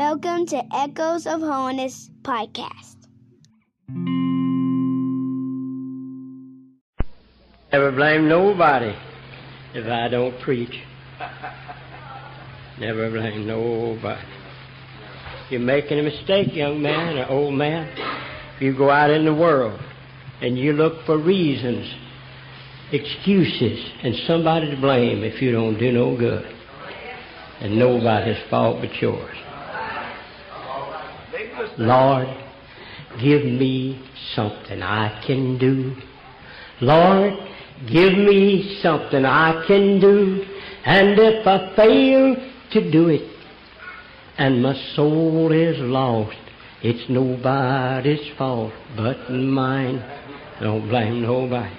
Welcome to Echoes of Holiness podcast. Never blame nobody if I don't preach. Never blame nobody. You're making a mistake, young man or old man, if you go out in the world and you look for reasons, excuses, and somebody to blame if you don't do no good. And nobody's fault but yours. Lord, give me something I can do. Lord, give me something I can do. And if I fail to do it, and my soul is lost, it's nobody's fault but mine. Don't blame nobody.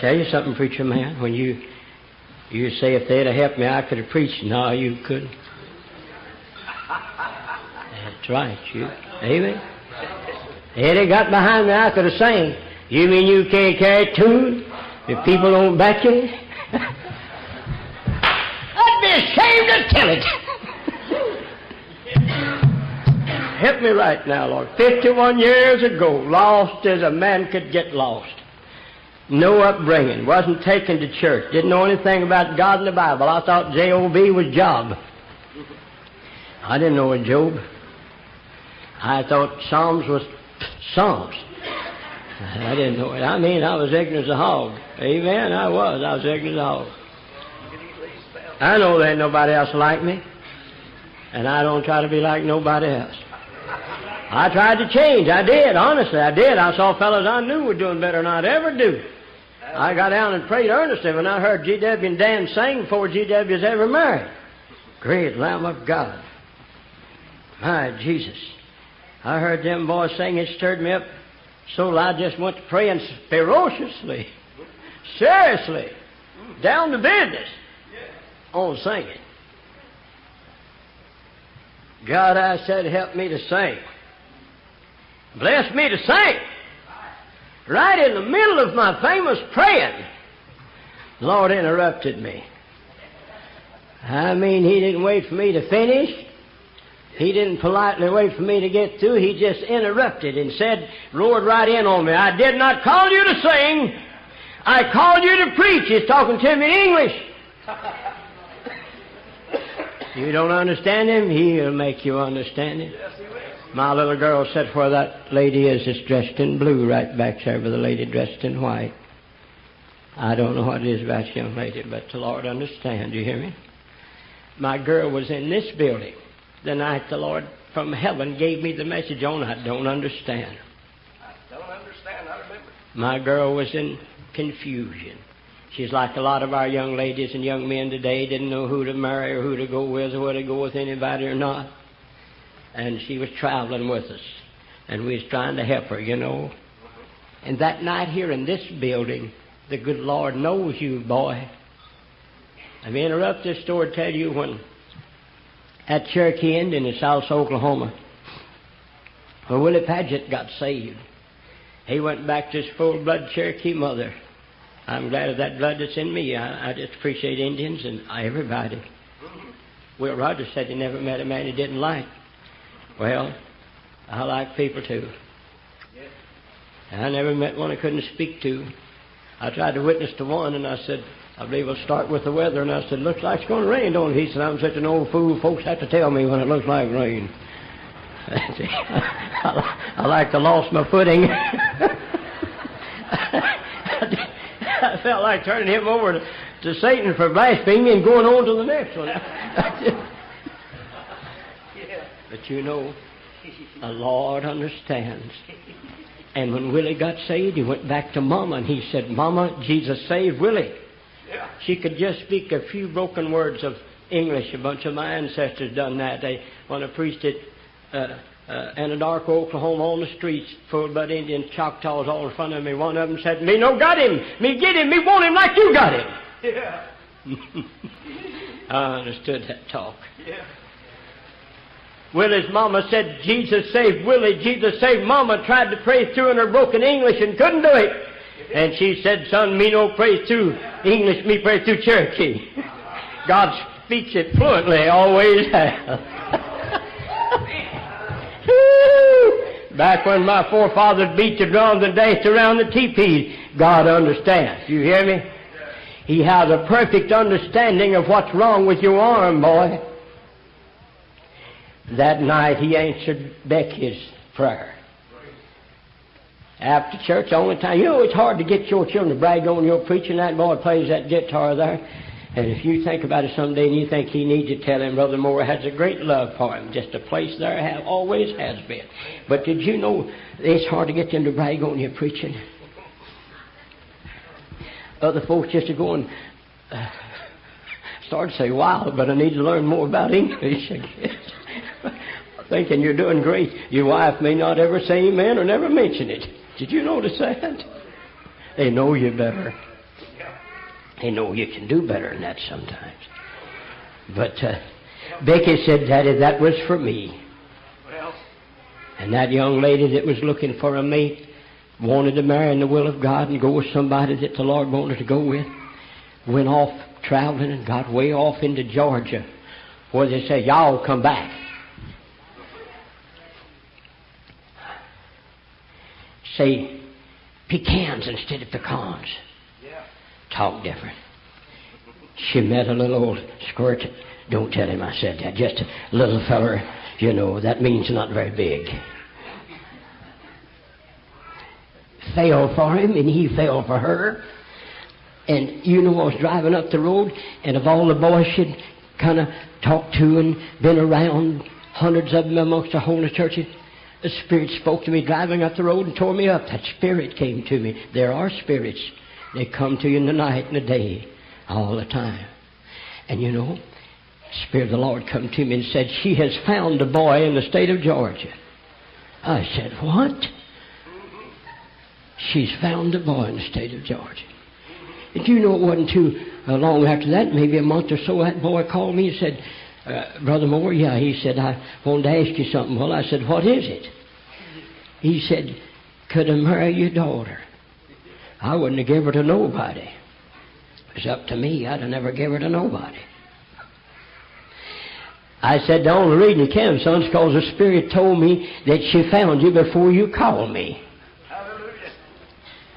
Tell you something, preacher man, when you you say if they'd have helped me, I could have preached. No, you couldn't. That's right, you. Amen. Eddie got behind me, I could have sang. You mean you can't carry tune if people don't back you? I'd be ashamed to tell it. Help me right now, Lord. 51 years ago, lost as a man could get lost. No upbringing, wasn't taken to church, didn't know anything about God and the Bible. I thought J-O-B was Job. I didn't know a Job. I thought Psalms was Psalms. I didn't know it. I mean, I was ignorant as a hog. Amen. I was. I was ignorant as a hog. I know there ain't nobody else like me, and I don't try to be like nobody else. I tried to change. I did. Honestly, I did. I saw fellows I knew were doing better than I'd ever do. I got down and prayed earnestly when I heard G.W. and Dan sing before G.W.'s ever married. Great Lamb of God. My Jesus. I heard them boys sing, it stirred me up so I just went to praying ferociously, seriously, down to business on singing. God, I said, help me to sing. Bless me to sing. Right in the middle of my famous praying, the Lord interrupted me. I mean, He didn't wait for me to finish. He didn't politely wait for me to get through. He just interrupted and said, roared right in on me. I did not call you to sing. I called you to preach. He's talking to me in English. you don't understand him? He'll make you understand him. My little girl said where that lady is is dressed in blue right back there with the lady dressed in white. I don't know what it is about young lady, but the Lord understands. You hear me? My girl was in this building the night the Lord from heaven gave me the message on. I don't understand. I don't understand. I remember. My girl was in confusion. She's like a lot of our young ladies and young men today, didn't know who to marry or who to go with or whether to go with anybody or not. And she was traveling with us. And we was trying to help her, you know. And that night here in this building, the good Lord knows you, boy. Let me interrupt this story to tell you when at Cherokee Indian in South Oklahoma, where Willie Paget got saved. He went back to his full blood Cherokee mother. I'm glad of that blood that's in me. I, I just appreciate Indians and everybody. Will Rogers said he never met a man he didn't like. Well, I like people too. I never met one I couldn't speak to. I tried to witness to one, and I said, I believe we'll start with the weather. And I said, looks like it's going to rain, don't it? He said, I'm such an old fool. Folks have to tell me when it looks like rain. I like to lost my footing. I felt like turning him over to, to Satan for blasphemy and going on to the next one. but you know, the Lord understands. And when Willie got saved, he went back to Mama and he said, Mama, Jesus saved Willie. Yeah. She could just speak a few broken words of English. A bunch of my ancestors done that. They when I preached at uh, uh, Anadarko, Oklahoma, on the streets, full blood Indian Choctaws all in front of me. One of them said, "Me no got him. Me get him. Me want him like you got him." Yeah. I understood that talk. Yeah. Willie's mama said, Jesus saved Willie, Jesus saved mama, tried to pray through in her broken English and couldn't do it. And she said, son, me no pray through English, me pray through Cherokee. God speaks it fluently, always. Back when my forefathers beat the drums and danced around the teepees, God understands. You hear me? He has a perfect understanding of what's wrong with your arm, boy. That night he answered Becky's prayer. After church, the only time, you know, it's hard to get your children to brag on your preaching. That boy plays that guitar there. And if you think about it someday and you think he needs to tell him, Brother Moore has a great love for him, just a place there, have, always has been. But did you know it's hard to get them to brag on your preaching? Other folks just are going, uh, start to say, wow, but I need to learn more about English, I guess. Thinking you're doing great. Your wife may not ever say amen or never mention it. Did you notice that? They know you better. They know you can do better than that sometimes. But uh, Becky said, Daddy, that was for me. Well, And that young lady that was looking for a mate wanted to marry in the will of God and go with somebody that the Lord wanted to go with. Went off traveling and got way off into Georgia where they said, Y'all come back. Say pecans instead of pecans. yeah. Talk different. She met a little old squirt. Don't tell him I said that. Just a little feller, you know, that means not very big. Fell for him, and he fell for her. And you know, I was driving up the road, and of all the boys she'd kind of talked to and been around, hundreds of them amongst the whole of churches, the Spirit spoke to me driving up the road and tore me up. That Spirit came to me. There are spirits. They come to you in the night and the day, all the time. And you know, Spirit of the Lord come to me and said, She has found a boy in the state of Georgia. I said, What? She's found a boy in the state of Georgia. And you know, it wasn't too uh, long after that, maybe a month or so, that boy called me and said, uh, Brother Moore, yeah, he said, I wanted to ask you something. Well, I said, What is it? He said, Could I marry your daughter? I wouldn't have given her to nobody. It's up to me. I'd have never given her to nobody. I said, The only reason you can, son, is because the Spirit told me that she found you before you called me.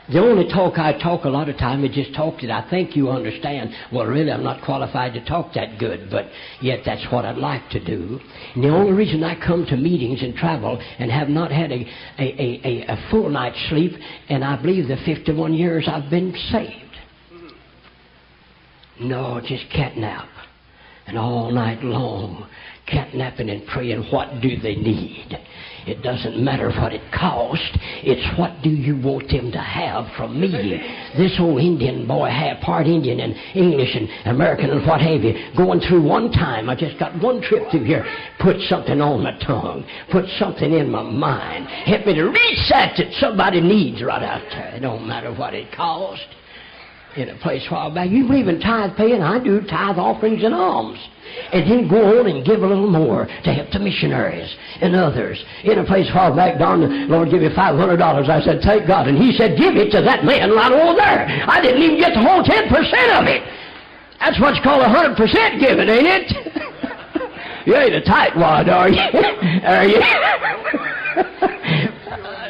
The only talk I talk a lot of time is just talk that I think you understand. Well, really, I'm not qualified to talk that good, but yet that's what I'd like to do. And the only reason I come to meetings and travel and have not had a, a, a, a, a full night's sleep, and I believe the 51 years I've been saved. No, just catnap. And all night long, catnapping and praying, what do they need? It doesn't matter what it cost. It's what do you want them to have from me? This old Indian boy, half part Indian and English and American and what have you, going through one time. I just got one trip through here. Put something on my tongue. Put something in my mind. Help me to reach that that somebody needs right out there. It don't matter what it costs in a place a while back. You believe in tithe paying? I do tithe offerings and alms. And then go on and give a little more to help the missionaries and others. In a place a while back, Don, Lord give you $500. I said, thank God. And he said, give it to that man right over there. I didn't even get the whole 10% of it. That's what's called a 100% giving, ain't it? you ain't a tightwad, are you? are you?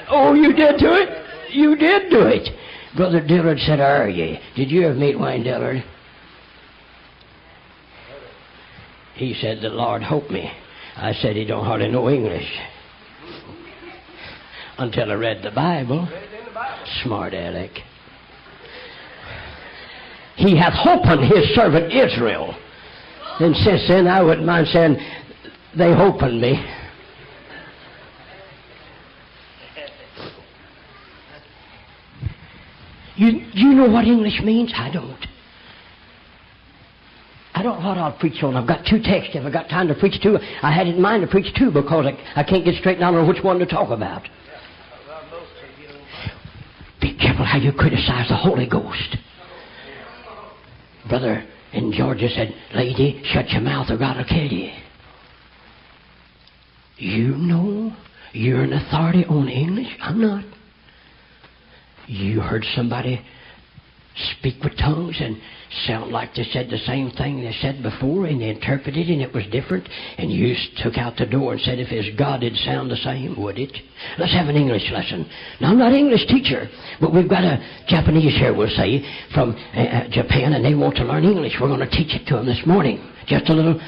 oh, you did do it? You did do it. Brother Dillard said, Are ye? Did you ever meet Wayne Dillard? He said, The Lord help me. I said, He don't hardly know English. Until I read the Bible. Smart aleck. He hath hopened his servant Israel. And since then, I wouldn't mind saying, They opened me. You, you know what English means? I don't. I don't know what I'll preach on. I've got two texts. If I've got time to preach two, I had in mind to preach two because I, I can't get straight down on which one to talk about. Be careful how you criticize the Holy Ghost. Brother in Georgia said, Lady, shut your mouth or God will kill you. You know you're an authority on English? I'm not. You heard somebody speak with tongues and sound like they said the same thing they said before and they interpreted and it was different and you took out the door and said if it's God it'd sound the same, would it? Let's have an English lesson. Now I'm not an English teacher, but we've got a Japanese here, we'll say, from uh, uh Japan and they want to learn English. We're going to teach it to them this morning. Just a little...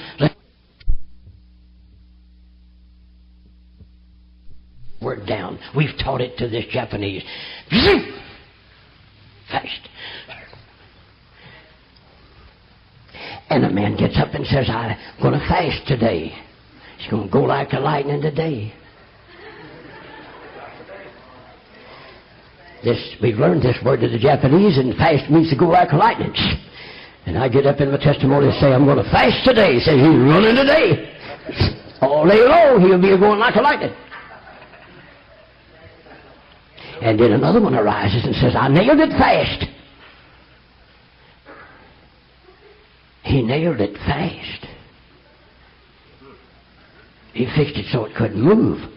word down. We've taught it to this Japanese. Fast. And a man gets up and says, I'm going to fast today. It's going to go like the lightning today. This, we've learned this word to the Japanese, and fast means to go like a lightning. And I get up in my testimony and say, I'm going to fast today. He says, he's running today. All day long, he'll be going like a lightning. And then another one arises and says, I nailed it fast. He nailed it fast. He fixed it so it couldn't move.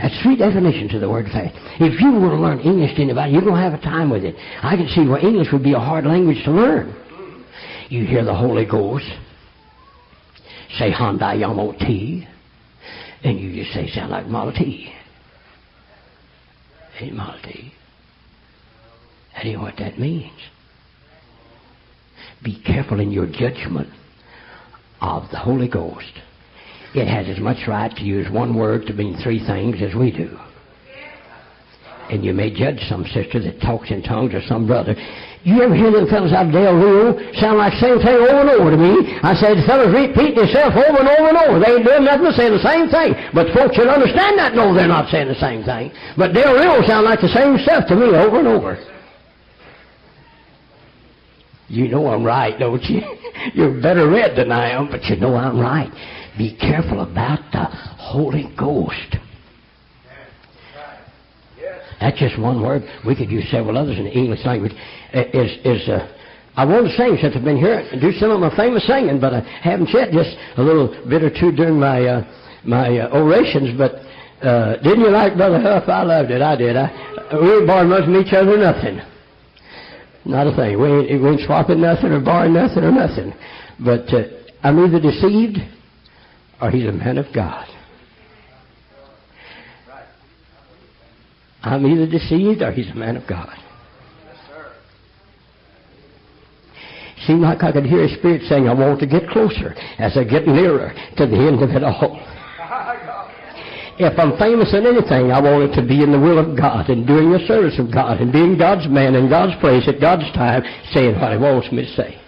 That's three definitions of the word fast. If you want to learn English to anybody, you're going to have a time with it. I can see where English would be a hard language to learn. You hear the Holy Ghost say Honda Yamo T, and you just say sound like Model T. Hey, Model T. That ain't what that means. Be careful in your judgment of the Holy Ghost. It has as much right to use one word to mean three things as we do. And you may judge some sister that talks in tongues or some brother. You ever hear them fellows out of Del Rio sound like the same thing over and over to me? I said, the fellows repeat themselves over and over and over. They ain't doing nothing but saying the same thing. But folks should understand that. No, they're not saying the same thing. But Del Rio sound like the same stuff to me over and over. You know I'm right, don't you? You're better read than I am, but you know I'm right. Be careful about the Holy Ghost. That's just one word. We could use several others in the English language. Is is uh, I want to sing since I've been here and do some of my famous singing, but I haven't yet. Just a little bit or two during my uh, my uh, orations. But uh, didn't you like Brother Huff? I loved it. I did. I, we ain't borrowing much from each other. Nothing. Not a thing. We ain't, we ain't swapping nothing or borrowing nothing or nothing. But uh, I'm either deceived or he's a man of God. I'm either deceived or he's a man of God. Seemed like I could hear his spirit saying, I want to get closer as I get nearer to the end of it all. If I'm famous in anything, I want it to be in the will of God and doing the service of God and being God's man in God's place at God's time, saying what He wants me to say.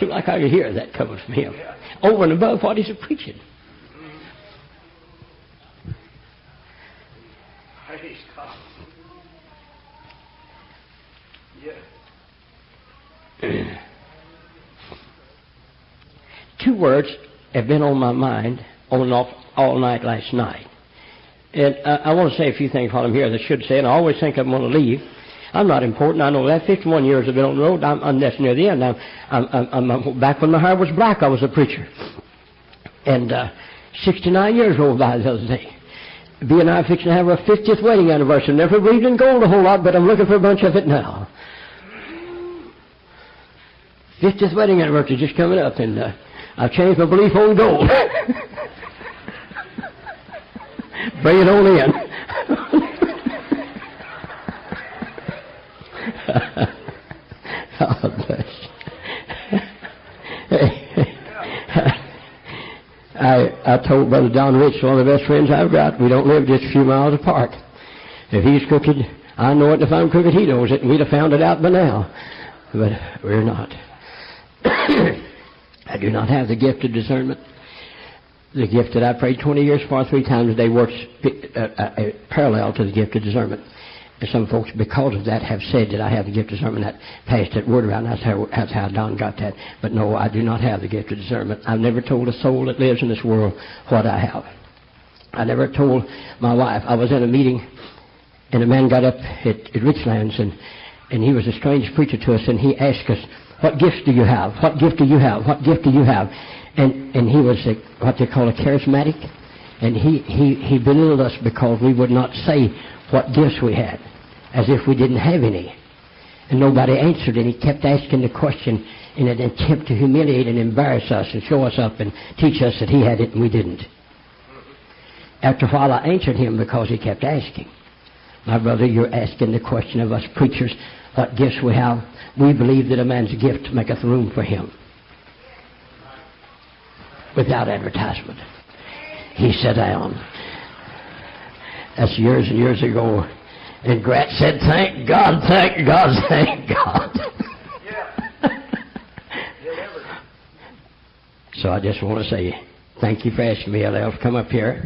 Seems like I could hear that coming from Him. Over and above what He's preaching. Praise God. Yeah. Two words have been on my mind on and off all night last night. And I want to say a few things while I'm here that I should say, and I always think I'm going to leave. I'm not important. I know that. 51 years I've been on the road. I'm, I'm that's near the end. I'm, I'm, I'm, I'm, back when my hair was black, I was a preacher. And uh, 69 years old by the other day. B and I fixing to have our 50th wedding anniversary. Never believed in gold a whole lot, but I'm looking for a bunch of it now. 50th wedding anniversary just coming up, and uh, I've changed my belief on gold. Bring it on in. I, told Brother Don Rich, one of the best friends I've got, we don't live just a few miles apart. If he's crooked, I know it. and If I'm crooked, he knows it. And we'd have found it out by now. But we're not. I do not have the gift of discernment the gift that I prayed 20 years for three times a day works uh, uh, uh, parallel to the gift of discernment. And some folks, because of that, have said that I have the gift of discernment. That passed that word around. That's how, that's how Don got that. But no, I do not have the gift of discernment. I've never told a soul that lives in this world what I have. I never told my wife. I was in a meeting, and a man got up at, at Richlands, and, and he was a strange preacher to us, and he asked us, what gifts do you have? What gift do you have? What gift do you have? and and he was a, what they call a charismatic, and he he he belittled us because we would not say what gifts we had, as if we didn't have any. And nobody answered, and he kept asking the question in an attempt to humiliate and embarrass us and show us up and teach us that he had it and we didn't. After a while, I answered him because he kept asking. My brother, you're asking the question of us preachers what gifts we have. We believe that a man's gift maketh room for him without advertisement. He sat down. That's years and years ago. And Grant said, Thank God, thank God, thank God. yeah. so I just want to say thank you for asking me, LL, to come up here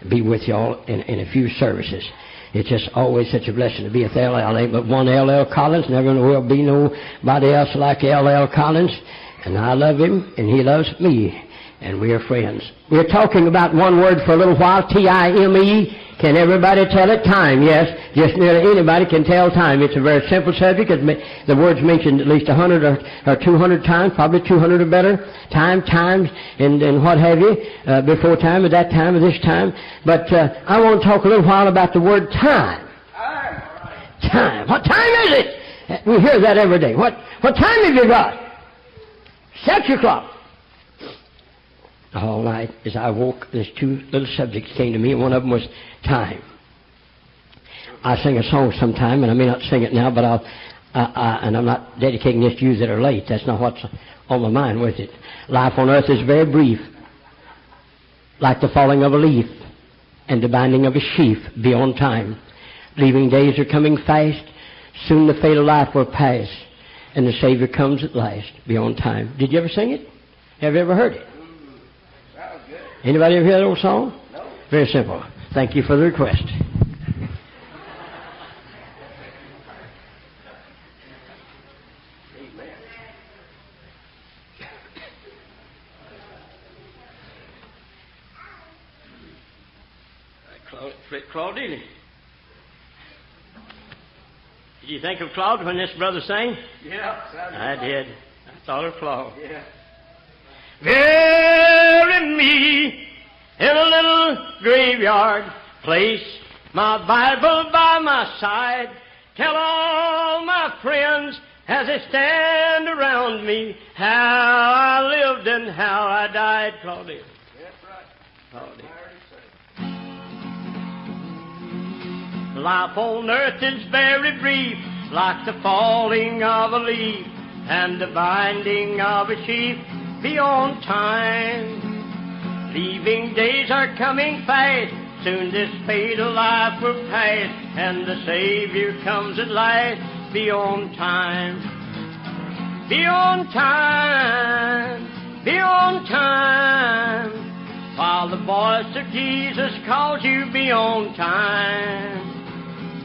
and be with y'all in, in a few services. It's just always such a blessing to be with LL. Ain't but one LL Collins. Never will be nobody else like LL Collins. And I love him, and he loves me. And we are friends. We're talking about one word for a little while, T-I-M-E. Can everybody tell it? Time, yes. Just nearly anybody can tell time. It's a very simple subject. The word's mentioned at least 100 or, or 200 times, probably 200 or better. Time, times, and, and what have you, uh, before time, at that time, at this time. But uh, I want to talk a little while about the word time. Time. What time is it? We hear that every day. What, what time have you got? Set your clock all night as I woke. There's two little subjects came to me, and one of them was time. I sing a song sometime, and I may not sing it now, but I'll. And I'm not dedicating this to you that are late. That's not what's on my mind with it. Life on earth is very brief, like the falling of a leaf and the binding of a sheaf beyond time. Leaving days are coming fast. Soon the fatal life will pass, and the Savior comes at last beyond time. Did you ever sing it? Have you ever heard it? Anybody ever hear that old song? No. Very simple. Thank you for the request. Claudine. Did you think of Claude when this brother sang? Yeah, I did. I thought of Claude. Yeah. Bury me in a little graveyard place, my Bible by my side. Tell all my friends as they stand around me how I lived and how I died. Claudia. That's right. Claudia. Life on earth is very brief, like the falling of a leaf and the binding of a sheep on time. Leaving days are coming fast, soon this fatal life will pass, and the Savior comes at last Be on time. be on time, be on time, while the voice of Jesus calls you be on time.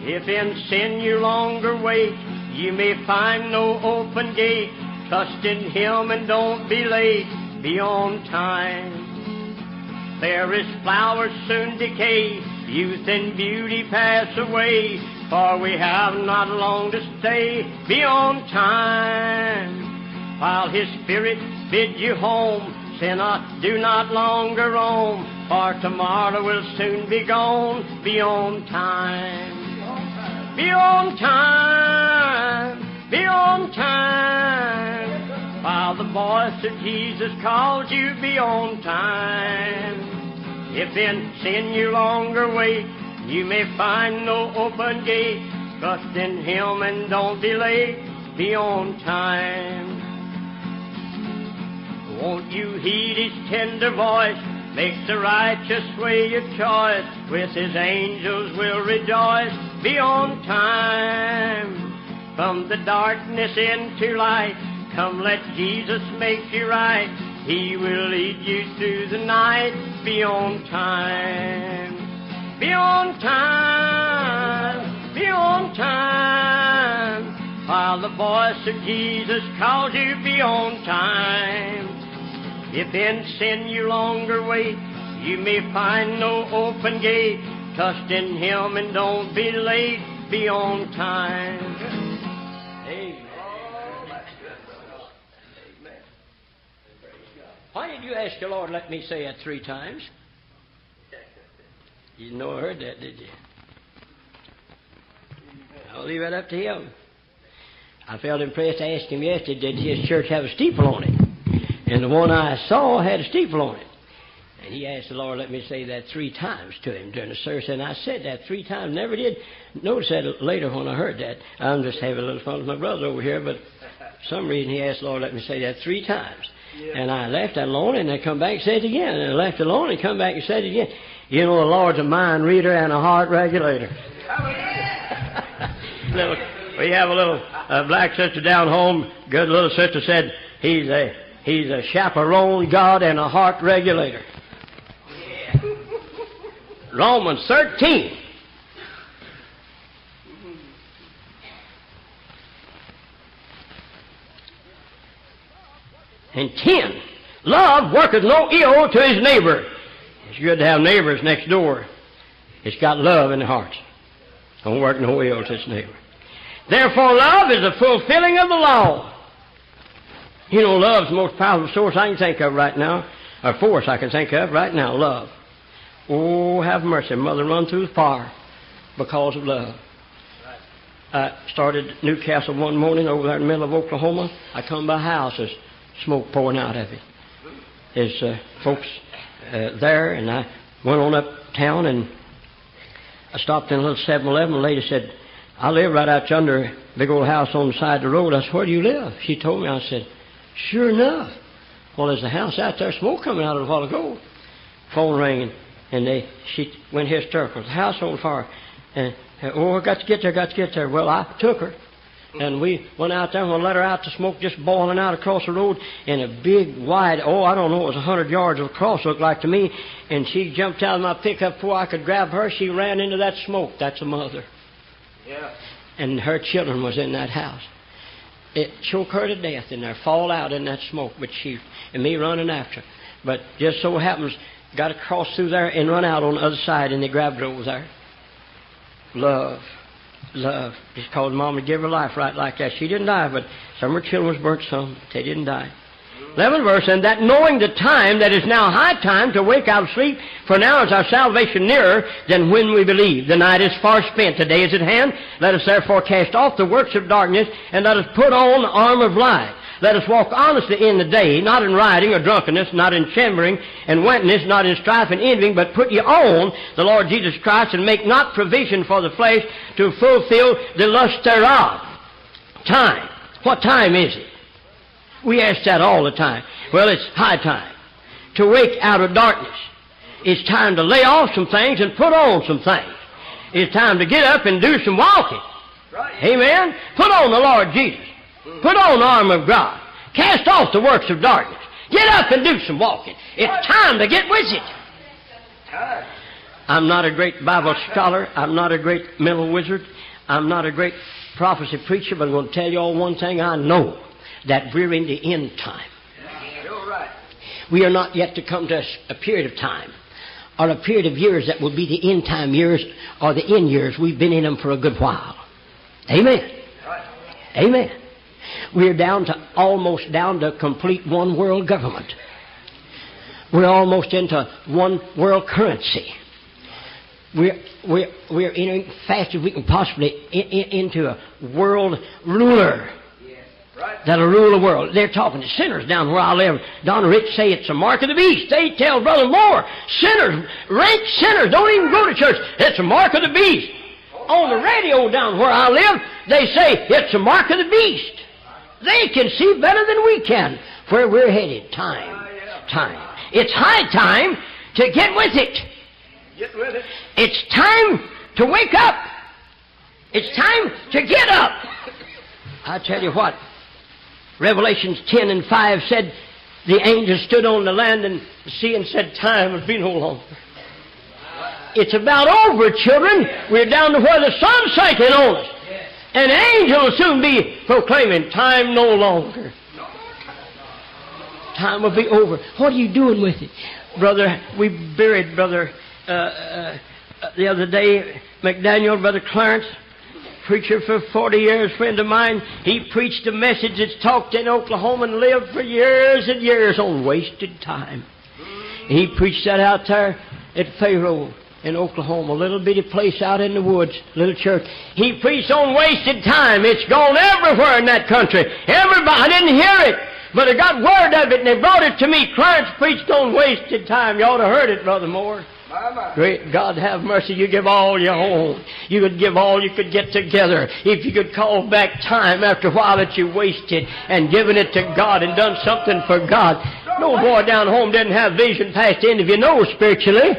If in sin you longer wait, you may find no open gate. Trust in Him and don't be late. Beyond time. Fairest flowers soon decay, youth and beauty pass away, for we have not long to stay. Beyond time. While His Spirit bid you home, sin not, do not longer roam, for tomorrow will soon be gone. Beyond time. Beyond time, beyond time. While the voice of Jesus calls you be on time. If in sin you longer wait, you may find no open gate. Trust in Him and don't delay, be beyond time. Won't you heed His tender voice? Makes the righteous way your choice. With His angels will rejoice be on time. From the darkness into light, come let Jesus make you right. He will lead you through the night beyond time. Beyond time, beyond time. While the voice of Jesus calls you beyond time. If in sin you longer wait, you may find no open gate. Trust in Him and don't be late beyond time. Why did you ask the Lord, let me say it three times? You know I heard that, did you? I'll leave that up to Him. I felt impressed to ask him yesterday, did his church have a steeple on it? And the one I saw had a steeple on it. And he asked the Lord, let me say that three times to him during the service. And I said that three times. Never did notice that later when I heard that. I'm just having a little fun with my brother over here, but for some reason he asked the Lord, let me say that three times. And I left that alone, and I come back and said it again. And I left it alone, and come back and said it again. You know, the Lord's a mind reader and a heart regulator. little, we have a little uh, black sister down home. Good little sister said he's a he's a chaperone God and a heart regulator. Romans 13. And 10. Love worketh no ill to his neighbor. It's good to have neighbors next door. It's got love in the heart. Don't work no ill to its neighbor. Therefore, love is the fulfilling of the law. You know, love's the most powerful source I can think of right now, or force I can think of right now, love. Oh, have mercy. Mother run through the fire because of love. I started Newcastle one morning over there in the middle of Oklahoma. I come by a house, there's smoke pouring out of it. There's uh, folks uh, there, and I went on uptown and I stopped in a little 7 Eleven. The lady said, I live right out yonder, big old house on the side of the road. I said, Where do you live? She told me. I said, Sure enough. Well, there's a house out there, smoke coming out of it a while ago. Phone ringing, and they she went hysterical. The house on fire. And, oh, I got to get there, got to get there. Well, I took her. And we went out there and we let her out, the smoke just boiling out across the road in a big, wide, oh, I don't know, it was a hundred yards across, looked like to me. And she jumped out of my pickup before I could grab her. She ran into that smoke. That's a mother. Yeah. And her children was in that house. It choked her to death in there, fall out in that smoke, but she, and me running after her. But just so happens, got across through there and run out on the other side, and they grabbed her over there. Love love. Just called mom to give her life right like that. She didn't die, but some of her children was burnt some. They didn't die. 11th verse, and that knowing the time that is now high time to wake out of sleep, for now is our salvation nearer than when we believe. The night is far spent, the day is at hand. Let us therefore cast off the works of darkness, and let us put on the arm of light. Let us walk honestly in the day, not in rioting or drunkenness, not in chambering and wantonness, not in strife and envying, but put ye on the Lord Jesus Christ, and make not provision for the flesh to fulfill the lust thereof. Time. What time is it? We ask that all the time. Well, it's high time to wake out of darkness. It's time to lay off some things and put on some things. It's time to get up and do some walking. Right. Amen. Put on the Lord Jesus. Put on the armor of God. Cast off the works of darkness. Get up and do some walking. It's time to get with it. I'm not a great Bible scholar. I'm not a great mental wizard. I'm not a great prophecy preacher, but I'm going to tell you all one thing I know that we're in the end time. We are not yet to come to a period of time or a period of years that will be the end time years or the end years. We've been in them for a good while. Amen. Amen. We're down to almost down to complete one world government. We're almost into one world currency. We're, we're, we're entering fast as we can possibly in, in, into a world ruler that'll rule the world. They're talking to sinners down where I live. Don Rich say it's a mark of the beast. They tell Brother Moore, sinners, rank sinners, don't even go to church. It's a mark of the beast. On the radio down where I live, they say it's a mark of the beast. They can see better than we can where we're headed. Time. Ah, time. It's high time to get with it. Get with it. It's time to wake up. It's time to get up. I tell you what, Revelations 10 and 5 said, the angel stood on the land and the sea and said, Time will be no longer. It's about over, children. We're down to where the sun's sinking on us. An angel will soon be proclaiming, Time no longer. Time will be over. What are you doing with it? Brother, we buried Brother uh, uh, the other day, McDaniel, Brother Clarence, preacher for 40 years, friend of mine. He preached a message that's talked in Oklahoma and lived for years and years on wasted time. He preached that out there at Pharaoh. In Oklahoma, a little bitty place out in the woods, little church. He preached on wasted time. It's gone everywhere in that country. Everybody, I didn't hear it, but I got word of it and they brought it to me. Clarence preached on wasted time. You ought to heard it, Brother Moore. Great God have mercy. You give all you own. You could give all you could get together. If you could call back time after a while that you wasted and given it to God and done something for God. No boy down home didn't have vision past the end of you know spiritually.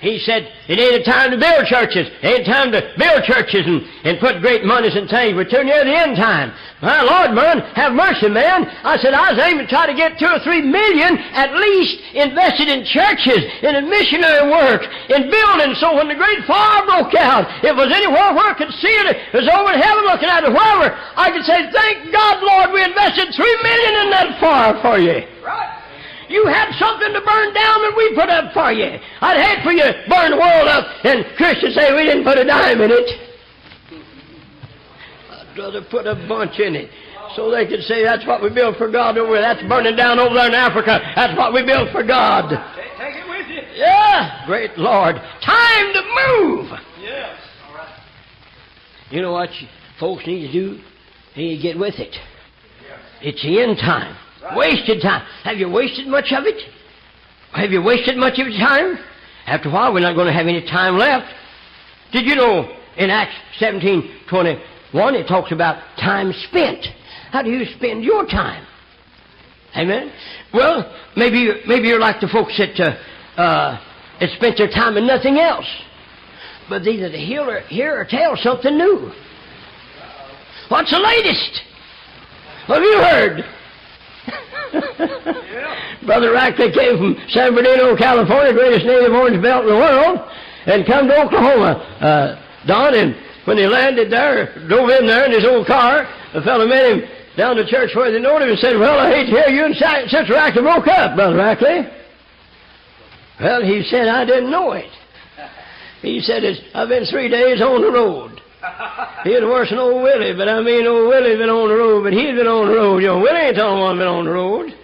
He said, it ain't a time to build churches. It ain't time to build churches and, and put great monies and things. We're too near the end time. My Lord, man, have mercy, man. I said, I was aiming to try to get two or three million at least invested in churches, in missionary work, in buildings. So when the great fire broke out, if it was anywhere where I could see it, it was over in heaven looking at it, wherever, I could say, thank God, Lord, we invested three million in that fire for you. Right. You had something to burn down that we put up for you. I'd hate for you to burn the world up and Christians say we didn't put a dime in it. I'd rather put a bunch in it. So they could say that's what we built for God over there. That's burning down over there in Africa. That's what we built for God. Take, it with you. Yeah, great Lord. Time to move. Yes. All right. You know what folks need to do? They need to get with it. It's the end time. Wasted time. Have you wasted much of it? Have you wasted much of your time? After a while, we're not going to have any time left. Did you know in Acts 17 21, it talks about time spent? How do you spend your time? Amen? Well, maybe, maybe you're like the folks that, uh, uh, that spent their time in nothing else. But are to hear or, hear or tell something new. What's the latest? What have you heard? Brother Rackley came from San Bernardino, California, greatest native orange belt in the world, and come to Oklahoma, uh, Don, and when he landed there, drove in there in his old car, a fellow met him down to church where they knowed him and said, Well, I hate to hear you and Sister Rackley broke up, Brother Rackley. Well, he said, I didn't know it. He said, I've been three days on the road. He's worse than old Willie, but I mean old Willie's been on the road, but he's been on the road. Know, Willie ain't the only one been on the road.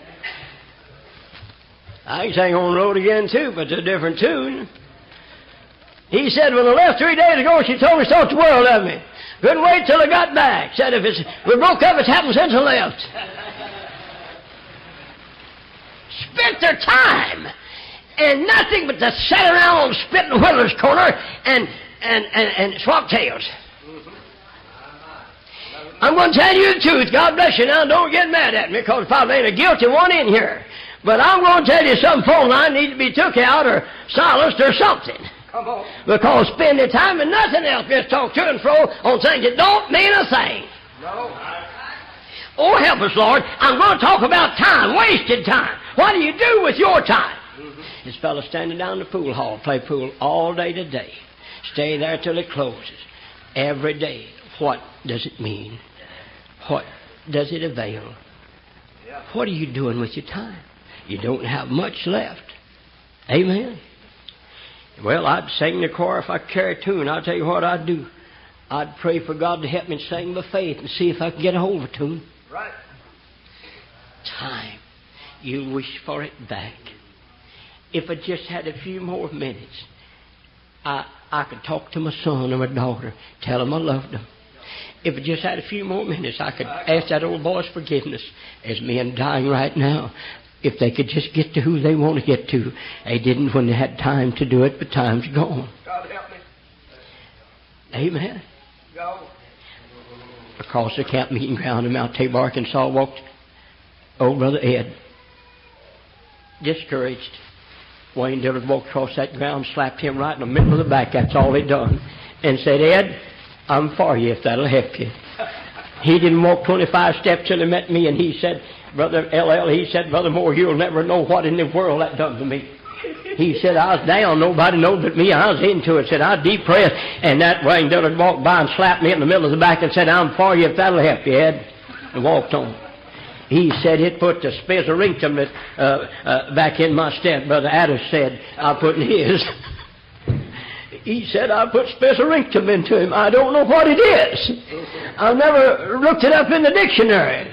I sing on the road again too, but it's a different tune. He said, when I left three days ago, she told me she thought the world of me. Couldn't wait till I got back. Said if it's we broke up, it's happened since I left. Spent their time and nothing but to sit around on Spit and Whittler's corner and and and, and swap tales. I'm going to tell you the truth. God bless you. Now, don't get mad at me because probably ain't a guilty one in here. But I'm going to tell you some phone line needs to be took out or silenced or something. Come on. Because spending time and nothing else, just talk to and fro on things that don't mean a thing. No. Oh, help us, Lord. I'm going to talk about time, wasted time. What do you do with your time? Mm-hmm. This fellow standing down in the pool hall, play pool all day today. Stay there till it closes. Every day. What does it mean? What does it avail? What are you doing with your time? You don't have much left. Amen. Well, I'd sing the choir if I carry a tune. I'll tell you what I'd do. I'd pray for God to help me sing by faith and see if I can get a hold of a tune. Right. Time. You'll wish for it back. If I just had a few more minutes, I, I could talk to my son or my daughter, tell them I loved them. If just had a few more minutes, I could ask that old boy's forgiveness. There's men dying right now. If they could just get to who they want to get to, they didn't when they had time to do it, but time's gone. God help me. Amen. Go. across the camp meeting ground in Mount Tabor, Arkansas, walked old brother Ed, discouraged. Wayne Dillard walked across that ground, slapped him right in the middle of the back. That's all he done, and said, "Ed, I'm for you if that'll help you." He didn't walk 25 steps till he met me, and he said, "Brother LL," he said, "Brother Moore, you'll never know what in the world that done to me." He said, I was down, nobody knowed but me. I was into it. Said, I depressed. And that Wayne Dillard walked by and slapped me in the middle of the back and said, I'm for you if that'll help you, Ed. And walked on. He said it put the spizzerinctum that, uh, uh, back in my step. Brother Addis said, I put in his. he said, I put spizzerinctum into him. I don't know what it is. I've never looked it up in the dictionary.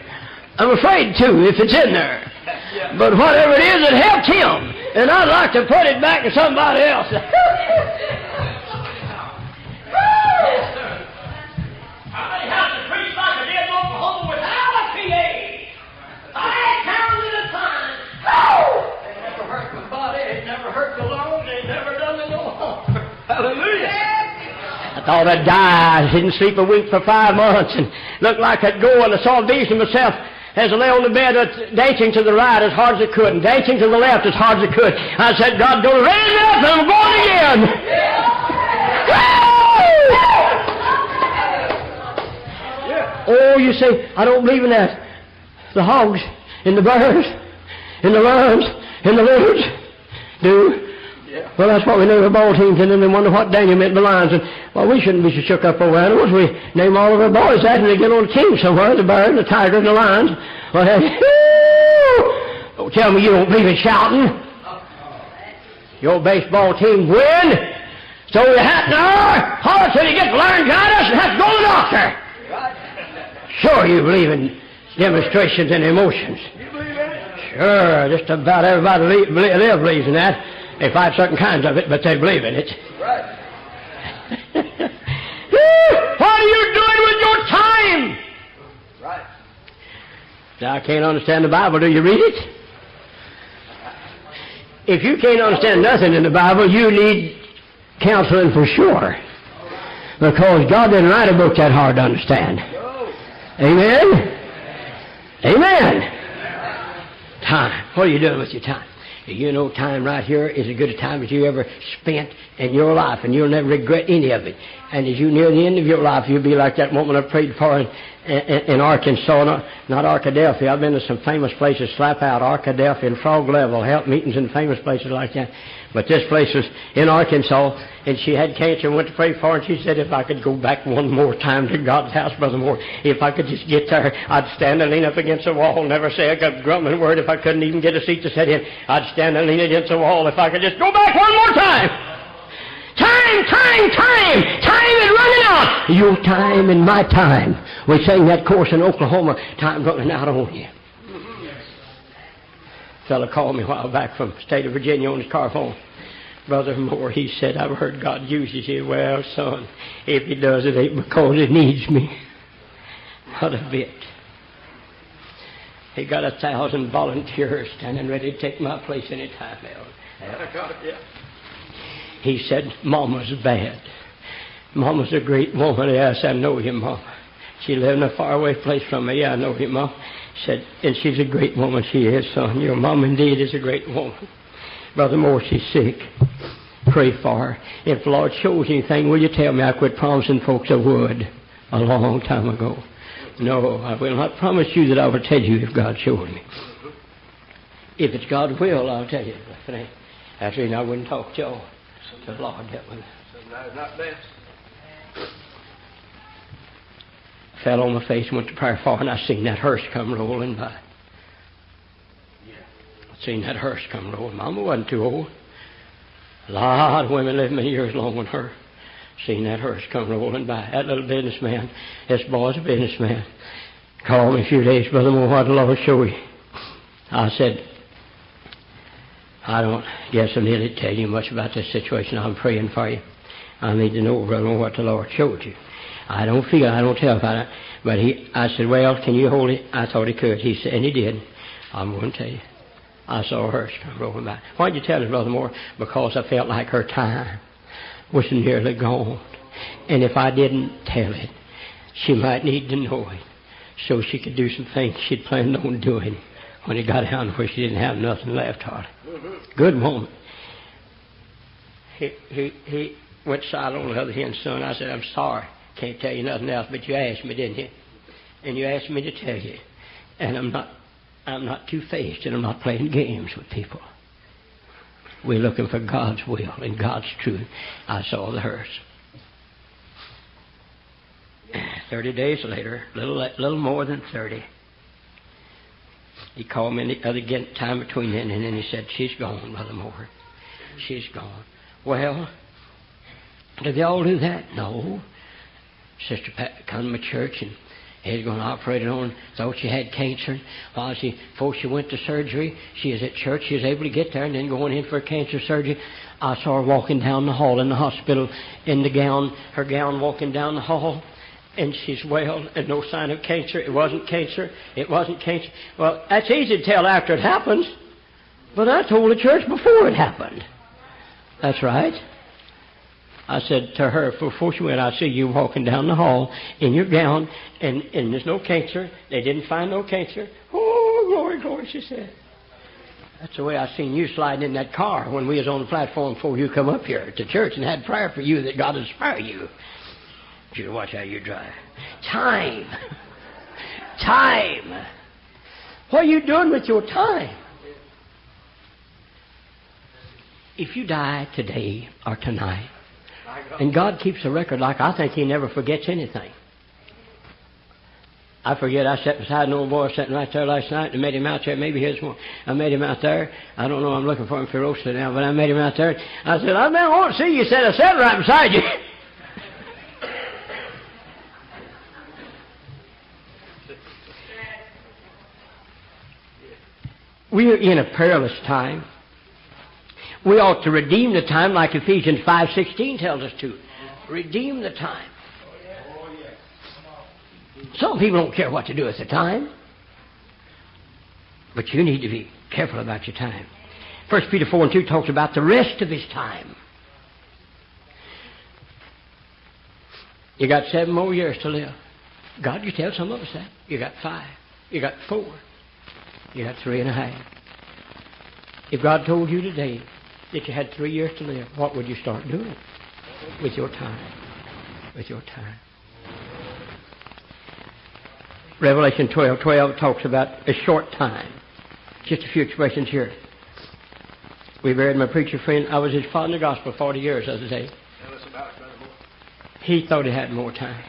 I'm afraid to if it's in there. But whatever it is, it helped him. And I'd like to put it back to somebody else. thought I'd die. I didn't sleep a week for five months and looked like I'd go and I saw a vision of myself as I lay on the bed dancing to the right as hard as I could and dancing to the left as hard as I could. I said, God, don't raise me up and I'm going again. Oh, you say, I don't believe in that. The hogs and the birds and the lambs and the lizards do. Well, that's what we name the ball teams, and then they wonder what Daniel meant by lions. And well, we shouldn't be so shook up over animals. We name all of our boys that, and they get on a team somewhere: the bird, the tiger, and the lions. Well, don't tell me you don't believe in shouting. Your baseball team win, so you have to holler till you get laryngitis and have to go to the doctor. Sure, you believe in demonstrations and emotions. Sure, just about everybody li- believe, live believes in that. They fight certain kinds of it, but they believe in it. Right. what are you doing with your time? Right. Now, I can't understand the Bible. Do you read it? If you can't understand nothing in the Bible, you need counseling for sure. Because God didn't write a book that hard to understand. Amen? Amen. Time. What are you doing with your time? You know, time right here is as good a time as you ever spent in your life, and you'll never regret any of it. And as you near the end of your life, you'll be like that woman I prayed for in, in, in Arkansas, not, not Arkadelphia. I've been to some famous places, Slap Out, Arkadelphia, and Frog Level, help meetings in famous places like that. But this place was in Arkansas, and she had cancer and went to pray for her, and she said, if I could go back one more time to God's house, Brother Moore, if I could just get there, I'd stand and lean up against the wall, never say a grumbling word if I couldn't even get a seat to sit in. I'd stand and lean against the wall if I could just go back one more time. Time, time, time! Time is running out! Your time and my time. We sang that course in Oklahoma, time running out on you. Fellow called me a while back from the state of Virginia on his car phone. Brother Moore, he said, I've heard God uses you. Well, son, if he does, it ain't because he needs me. Not a bit. He got a thousand volunteers standing ready to take my place any time now. He said, Mama's bad. Mama's a great woman. Yes, I know you, Mama. She lived in a faraway place from me. Yeah, I know you, Mom. Said, and she's a great woman. She is, son. Your mom indeed is a great woman. Brother Moore, she's sick. Pray for her. If the Lord shows anything, will you tell me? I quit promising folks I would a long time ago. No, I will not promise you that I will tell you if God showed me. If it's God's will, I'll tell you. It ain't, eh, That's the reason I wouldn't talk to y'all. The Lord help me. Sometimes not best. Fell on my face and went to prayer for, and I seen that hearse come rolling by. I seen that hearse come rolling. Mama wasn't too old. A lot of women lived many years longer than her. Seen that hearse come rolling by. That little businessman, this boy's a businessman, called me a few days, Brother Moore, what the Lord show you? I said, I don't guess I need to tell you much about this situation. I'm praying for you. I need to know, Brother Moore, what the Lord showed you. I don't feel, I don't tell about it. But he, I said, well, can you hold it? I thought he could. He said, and he did. I'm going to tell you. I saw her come rolling by. Why'd you tell us, Brother Moore? Because I felt like her time was nearly gone. And if I didn't tell it, she might need to know it so she could do some things she'd planned on doing when it got down where she didn't have nothing left hardly. Good woman. He, he, he went silent on the other hand, son. I said, I'm sorry. Can't tell you nothing else, but you asked me, didn't you? And you asked me to tell you. And I'm not I'm not two-faced and I'm not playing games with people. We're looking for God's will and God's truth. I saw the hearse. Thirty days later, little little more than thirty, he called me the other time between then, and then he said, "She's gone, Brother Moore. She's gone." Well, did they all do that? No. Sister Pat come to church and was going to operate on. Thought she had cancer. While she, before she went to surgery, she was at church. She was able to get there, and then going in for cancer surgery. I saw her walking down the hall in the hospital in the gown, her gown walking down the hall, and she's well and no sign of cancer. It wasn't cancer. It wasn't cancer. Well, that's easy to tell after it happens, but I told the church before it happened. That's right. I said to her before she went, I see you walking down the hall in your gown, and, and there's no cancer. They didn't find no cancer. Oh, glory, glory, she said. That's the way I seen you sliding in that car when we was on the platform before you come up here to church and had prayer for you that God spare you. You watch how you drive. Time. Time. What are you doing with your time? If you die today or tonight, and God keeps a record like I think He never forgets anything. I forget I sat beside an old boy sitting right there last night and made him out there. Maybe his one. I made him out there. I don't know. I'm looking for him ferociously now, but I made him out there. I said, I I want to see you. He said, I sat right beside you. we are in a perilous time. We ought to redeem the time like Ephesians 5.16 tells us to. Redeem the time. Some people don't care what to do with the time. But you need to be careful about your time. 1 Peter 4 and 2 talks about the rest of his time. You got seven more years to live. God, you tell some of us that. You got five. You got four. You got three and a half. If God told you today that you had three years to live, what would you start doing with your time? With your time. Revelation 12 12 talks about a short time. Just a few expressions here. We buried my preacher friend. I was his father in the gospel 40 years, as I say. Tell us about it, Brother He thought he had more time.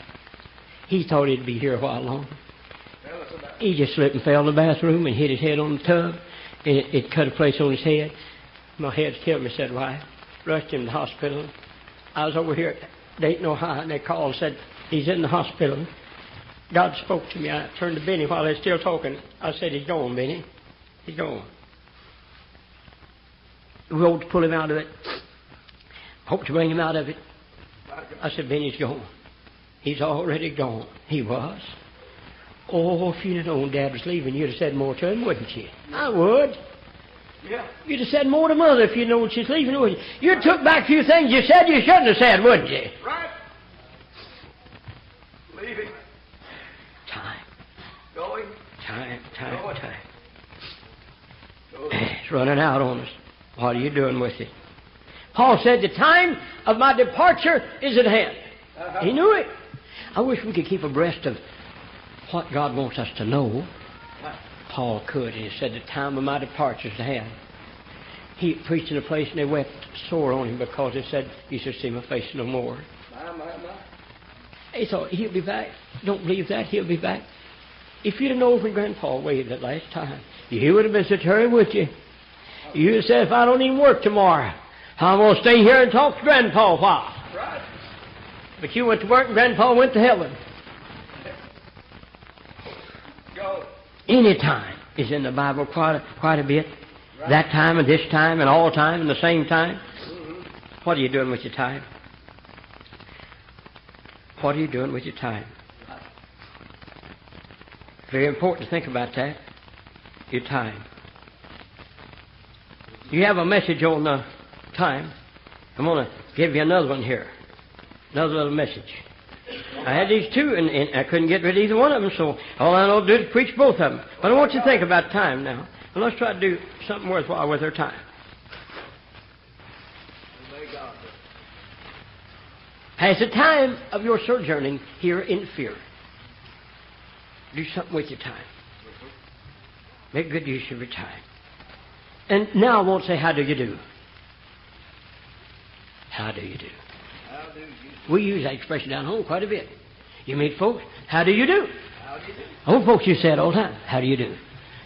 He thought he'd be here a while longer. Tell us about it. He just slipped and fell in the bathroom and hit his head on the tub, and it, it cut a place on his head. My head's killed me, said Why? Rushed him to the hospital. I was over here at Dayton, Ohio, and they called and said, He's in the hospital. God spoke to me. I turned to Benny while they were still talking. I said, He's gone, Benny. He's gone. We hope to pull him out of it. Hope to bring him out of it. I said, Benny's gone. He's already gone. He was. Oh, if you'd have known Dad was leaving, you'd have said more to him, wouldn't you? I would. Yeah. You'd have said more to Mother if you'd known she's leaving, wouldn't you? You'd took back a few things you said you shouldn't have said, wouldn't you? Right. Leaving. Time, Going. time, time, Going. time. Going. It's running out on us. What are you doing with it? Paul said, The time of my departure is at hand. Uh-huh. He knew it. I wish we could keep abreast of what God wants us to know. Paul could, and he said, The time of my departure is at hand. He preached in a place and they wept sore on him because they said, You should see my face no more. My, my, my. He thought, He'll be back. Don't believe that. He'll be back. If you'd have known when Grandpa waved that last time, you would have been so hurry with you. You'd have said, If I don't even work tomorrow, I'm going to stay here and talk to Grandpa a while. Right. But you went to work and Grandpa went to heaven. Go. Any time is in the Bible quite a, quite a bit. That time and this time and all time and the same time. What are you doing with your time? What are you doing with your time? Very important to think about that. Your time. You have a message on the time. I'm going to give you another one here. Another little message. I had these two, and, and I couldn't get rid of either one of them, so all I know to do is preach both of them. But I want you to think about time now. And let's try to do something worthwhile with our time. Has the time of your sojourning here in fear? Do something with your time. Make good use of your time. And now I won't say, how do you do? How do you do? You? We use that expression down home quite a bit. You meet folks, how do you do? Oh, how do you do? Old folks say it all the time, how do you do?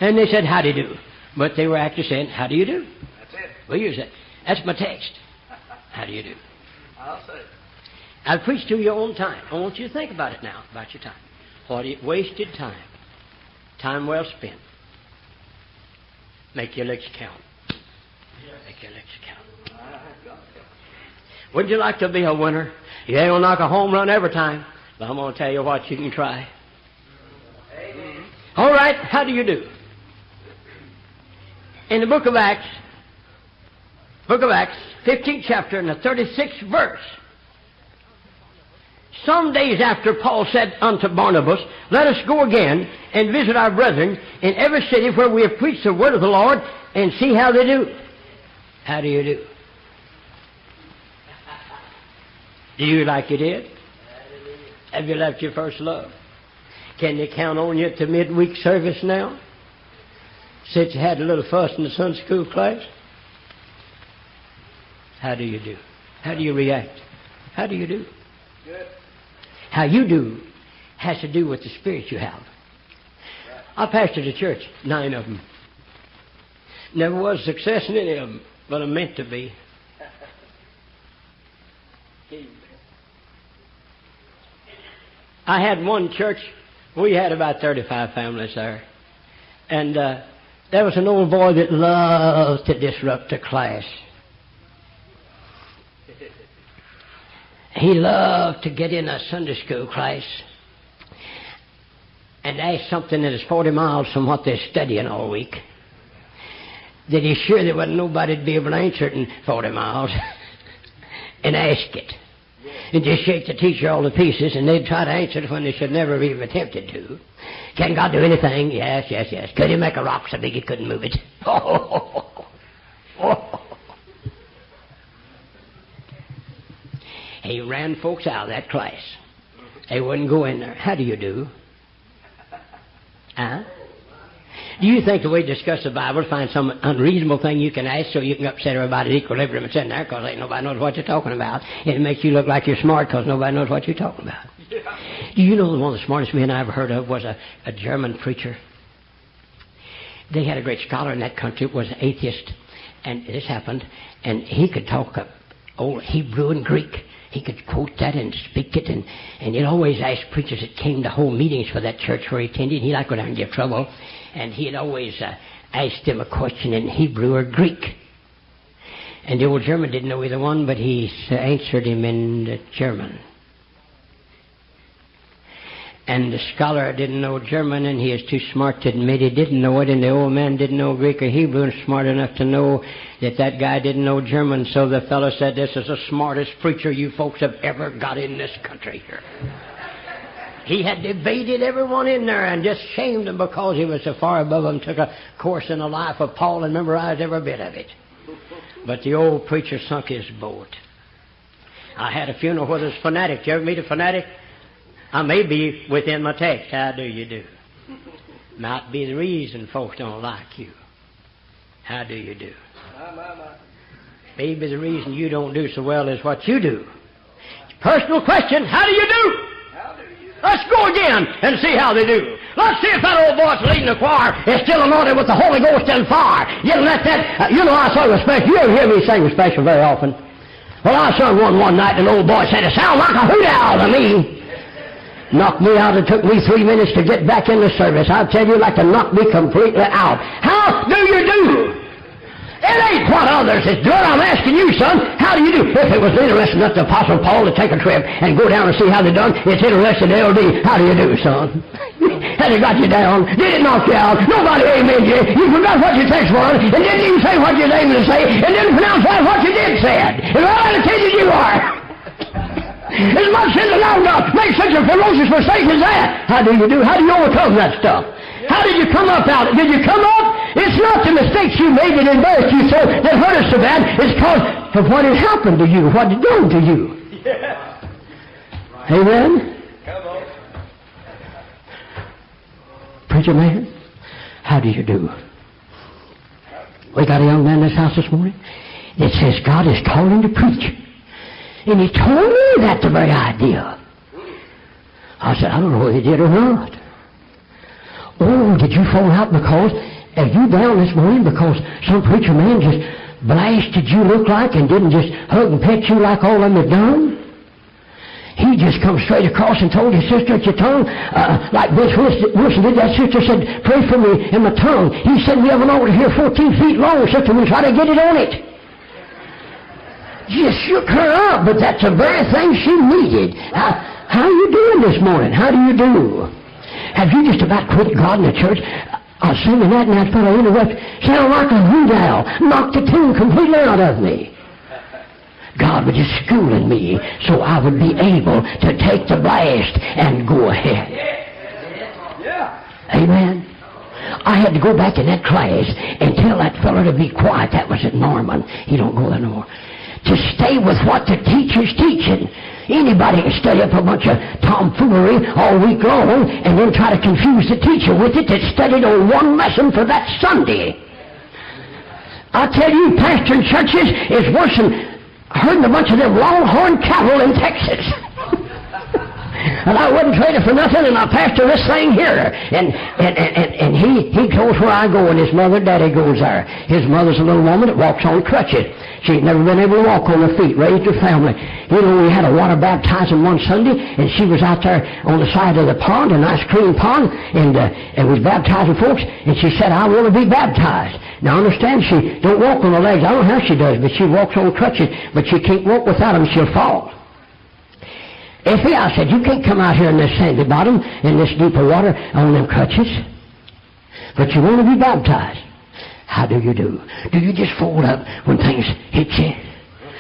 And they said, how do you do? But they were actually saying, how do you do? That's it. We use that. That's my text. How do you do? I'll say. I've preached to you on time. I want you to think about it now, about your time. What it wasted time. Time well spent. Make your licks count. Make your licks count. Would you like to be a winner? You ain't gonna knock a home run every time, but I'm gonna tell you what you can try. All right, how do you do? In the book of Acts, book of Acts, 15th chapter and the 36th verse. Some days after Paul said unto Barnabas, Let us go again and visit our brethren in every city where we have preached the word of the Lord and see how they do. How do you do? Do you like you did? Have you left your first love? Can they count on you at the midweek service now? Since you had a little fuss in the Sunday school class? How do you do? How do you react? How do you do? Good. How you do has to do with the spirit you have. I pastored a church, nine of them. Never was success in any of them, but I'm meant to be. I had one church, we had about 35 families there. And uh, there was an old boy that loved to disrupt the class. He loved to get in a Sunday school class and ask something that is 40 miles from what they're studying all week. That he's sure there wasn't nobody to be able to answer it in 40 miles and ask it. And just shake the teacher all to pieces, and they'd try to answer it when they should never have attempted to. Can God do anything? Yes, yes, yes. Could he make a rock so big he couldn't move it? Oh. He ran folks out of that class. They wouldn't go in there. How do you do? Huh? Do you think the way to discuss the Bible is find some unreasonable thing you can ask so you can upset everybody's equilibrium and sitting there because ain't nobody knows what you're talking about. And it makes you look like you're smart because nobody knows what you're talking about. Do you know the one of the smartest men I ever heard of was a, a German preacher? They had a great scholar in that country, was an atheist, and this happened, and he could talk uh, old Hebrew and Greek. He could quote that and speak it, and, and he'd always ask preachers that came to hold meetings for that church where he attended. He liked to go down and give trouble, and he'd always uh, ask them a question in Hebrew or Greek. And the old German didn't know either one, but he answered him in German. And the scholar didn't know German, and he is too smart to admit he didn't know it, and the old man didn't know Greek or Hebrew, and smart enough to know that that guy didn't know German. So the fellow said, This is the smartest preacher you folks have ever got in this country here. He had debated everyone in there and just shamed them because he was so far above them, took a course in the life of Paul and memorized every bit of it. But the old preacher sunk his boat. I had a funeral where there's fanatic. You ever meet a fanatic? I may be within my text. How do you do? Might be the reason folks don't like you. How do you do? Maybe the reason you don't do so well is what you do. Personal question, how do you do? Let's go again and see how they do. Let's see if that old boy that's leading the choir is still anointed with the Holy Ghost and fire. You let that, uh, you know, I sung a special. You don't hear me sing a special very often. Well, I sung one one night, and an old boy said, it sounded like a hoot owl to me. Knocked me out. It took me three minutes to get back in the service. I tell you, like to knock me completely out. How do you do? It ain't what others is doing. I'm asking you, son, how do you do? If it was interesting enough to Apostle Paul to take a trip and go down and see how they done, it's interesting to LD. How do you do, son? Has it got you down? Did it knock you out? Nobody amen you. You forgot what your text was, and didn't even say what you was aiming to say, and didn't pronounce right what you did said. And all attended you are. As much as thou dost, make such a ferocious mistake as that. How do you do? How do you overcome that stuff? How did you come up out? Did you come up? It's not the mistakes you made that embarrassed you so, that hurt us so bad. It's because of what had happened to you, what had done to you. Amen? Come on. Preacher man, how do you do? We got a young man in this house this morning that says God is calling to preach. And he told me that's the very idea. I said, I don't know whether he did or not. Oh, did you fall out because, are you down this morning because some preacher man just blasted you look like and didn't just hug and pet you like all them have done? He just come straight across and told his sister at your tongue, uh, like Bill Wilson did. That sister said, pray for me in my tongue. He said, we have an altar here 14 feet long, sister. We try to get it on it. Just shook her up, but that's the very thing she needed. How, how are you doing this morning? How do you do? Have you just about quit God in the church? I was singing that and that fellow interrupted. Sound like a hoot owl. Knocked the tune completely out of me. God was just schooling me so I would be able to take the blast and go ahead. Amen. I had to go back in that class and tell that fellow to be quiet. That was at Norman. He don't go there no more. To stay with what the teacher's teaching. Anybody can study up a bunch of tomfoolery all week long and then try to confuse the teacher with it that studied on one lesson for that Sunday. I tell you, pastoring churches is worse than heard a bunch of them longhorn cattle in Texas. And I wouldn't trade it for nothing, and I pastor this thing here. And, and, and, and he, he goes where I go, and his mother, daddy goes there. His mother's a little woman that walks on crutches. She'd never been able to walk on her feet, raised her family. You know, we had a water baptizing one Sunday, and she was out there on the side of the pond, a nice clean pond, and, uh, and was baptizing folks, and she said, I want to be baptized. Now understand, she don't walk on her legs. I don't know how she does, but she walks on crutches, but she can't walk without them, she'll fall. Effie, I said, you can't come out here in this sandy bottom, in this deeper water, on them crutches. But you want to be baptized. How do you do? Do you just fold up when things hit you?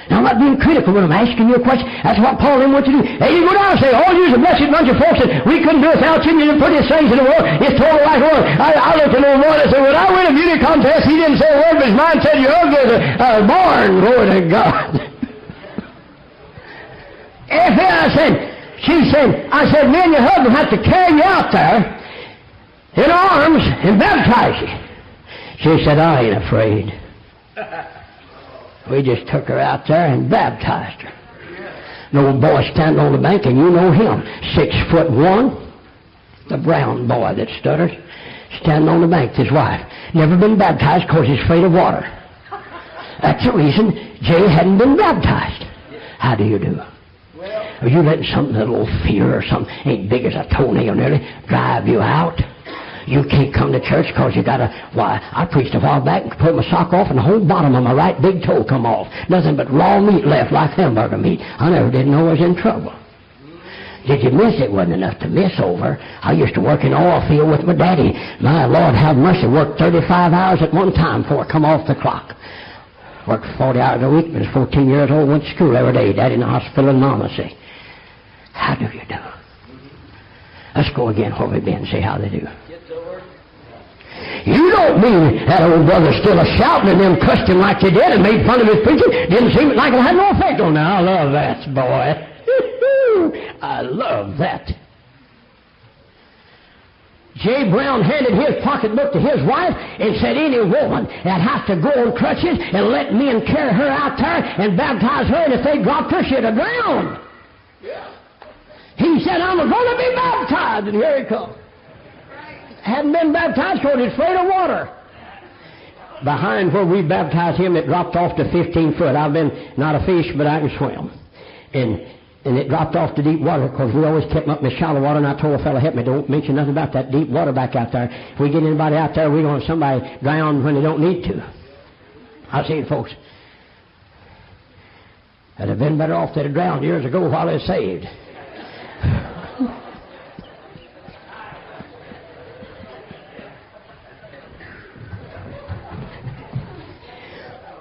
Now, I'm not being critical when I'm asking you a question. That's what Paul didn't want you to do. Hey, you go down and say, oh, you're a blessed bunch of folks that we couldn't do without you, and you put his things in the world. It's total like one. I, I looked at old boy and said, when I win a beauty contest, he didn't say a word, but his mind said, you're ugly as a uh, barn. Glory to God. If I said, she said, I said, me and your husband have to carry you out there in arms and baptize you. She said, I ain't afraid. We just took her out there and baptized her. An old boy standing on the bank, and you know him. Six foot one. The brown boy that stutters. Standing on the bank, his wife. Never been baptized because he's afraid of water. That's the reason Jay hadn't been baptized. How do you do? Are you letting something, a little fear or something, ain't big as a toenail nearly, drive you out? You can't come to church because you got to, why, I preached a while back and pulled my sock off and the whole bottom of my right big toe come off. Nothing but raw meat left like hamburger meat. I never did know I was in trouble. Did you miss it? Wasn't enough to miss over. I used to work in oil field with my daddy. My Lord have mercy, worked 35 hours at one time before I come off the clock. Worked 40 hours a week, was 14 years old, went to school every day. Daddy in the hospital in see. How do you do? Let's go again where we've been, see how they do. You don't mean that old brother still a shouting and them cussed him like they did and made fun of his preaching? Didn't seem like it had no effect on him. I love that, boy. I love that. Jay Brown handed his pocketbook to his wife and said, Any woman that has to go on crutches and let men carry her out there and baptize her, and if they dropped her, she'd have drowned. He said, I'm going to be baptized, and here he comes. Hadn't been baptized because he's afraid of water. Behind where we baptized him, it dropped off to 15 foot. I've been not a fish, but I can swim. And and it dropped off to deep water because we always kept up in the shallow water. And I told a fellow, help me, don't mention nothing about that deep water back out there. If we get anybody out there, we don't want somebody drown when they don't need to. I've seen folks that have been better off that had drowned years ago while they're saved.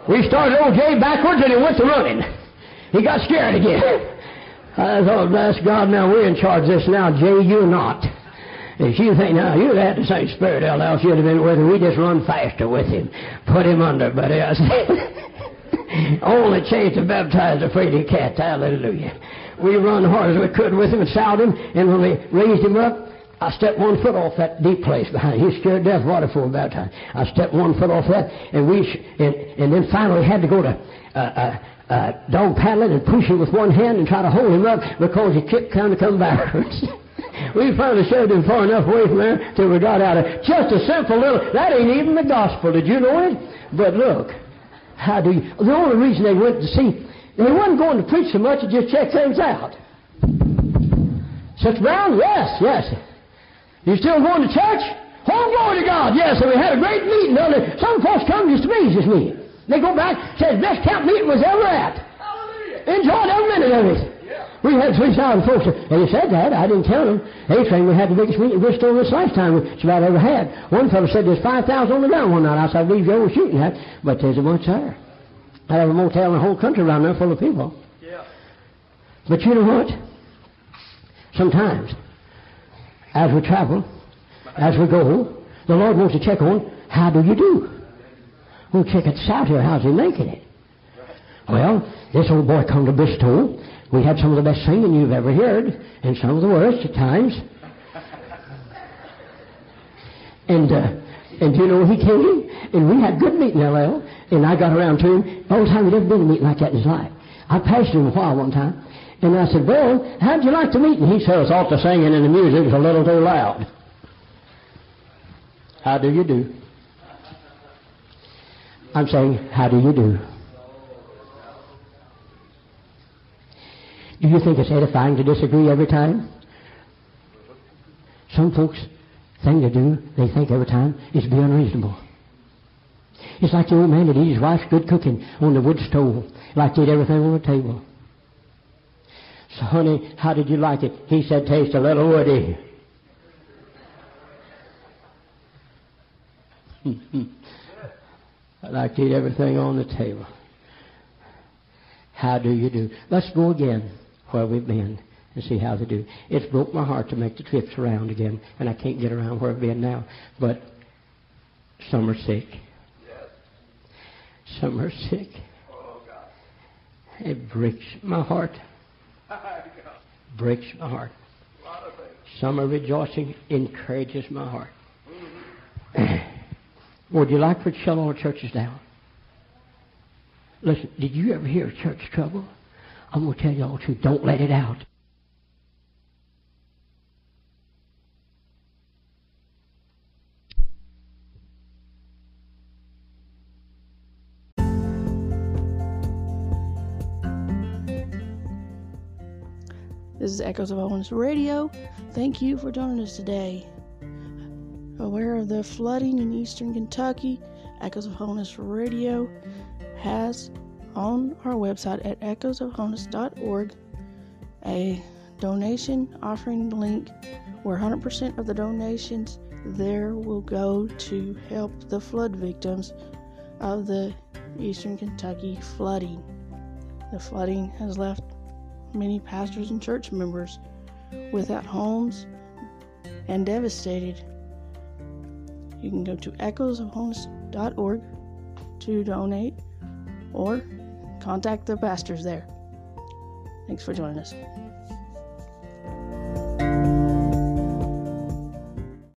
We started old Jay backwards and he went to running. He got scared again. I thought, bless God, now we're in charge of this now. Jay, you're not. If you think now you had the same spirit, else you'd have been with him. We just run faster with him. Put him under, buddy. I said, only chance to baptize a fraidy cat. Hallelujah. We run hard as we could with him and salved him, and when we raised him up, I stepped one foot off that deep place behind. He scared death water for about time. I stepped one foot off that, and we and, and then finally had to go to uh, uh, uh, dog paddling and push him with one hand and try to hold him up because he kept kind of come backwards. we finally shoved him far enough away from there till we got out of it. Just a simple little. That ain't even the gospel. Did you know it? But look, how do you? The only reason they went to see they wasn't going to preach so much to just check things out. Sister Brown? Yes, yes. You still going to church? Oh, glory to God. Yes, and we had a great meeting. Some folks come just this meeting. They go back, says, best camp meeting was ever at. Hallelujah. Enjoyed every minute of it. We had 3,000 folks. And he said that. I didn't tell them. A-Train, we had the biggest meeting in Bristol this lifetime it's about ever had. One fellow said there's 5,000 on the ground one night. I said, I believe you were shooting that. But there's a bunch there. I have a motel in the whole country around there full of people. Yeah. But you know what? Sometimes, as we travel, as we go, the Lord wants to check on how do you do? We'll check it out here. How's he making it? Well, this old boy come to Bristol. We had some of the best singing you've ever heard, and some of the worst at times. And uh, and you know he came, and we had good meeting, LL. And I got around to him. The time he'd never been to a meeting like that in his life. I passed him a while one time, and I said, Bill, how'd you like the meeting? He said, I thought the singing and the music was a little too loud. How do you do? I'm saying, how do you do? Do you think it's edifying to disagree every time? Some folks thing to do, they think every time, is be unreasonable. It's like the old man that eat his wife's good cooking on the wood stove, like to eat everything on the table. So, honey, how did you like it? He said, taste a little woody. I like to eat everything on the table. How do you do? Let's go again where we've been and see how they do. It's broke my heart to make the trips around again, and I can't get around where I've been now. But some are sick. Some are sick. It breaks my heart. Breaks my heart. Are rejoicing, encourages my heart. Would you like for to shut all churches down? Listen, did you ever hear of church trouble? I'm going to tell you all the truth. Don't let it out. This is Echoes of Holiness Radio. Thank you for joining us today. Aware of the flooding in eastern Kentucky, Echoes of Holiness Radio has on our website at echoesofholiness.org a donation offering link where 100% of the donations there will go to help the flood victims of the eastern Kentucky flooding. The flooding has left many pastors and church members without homes and devastated. You can go to echoesofholiness.org to donate or contact the pastors there. Thanks for joining us.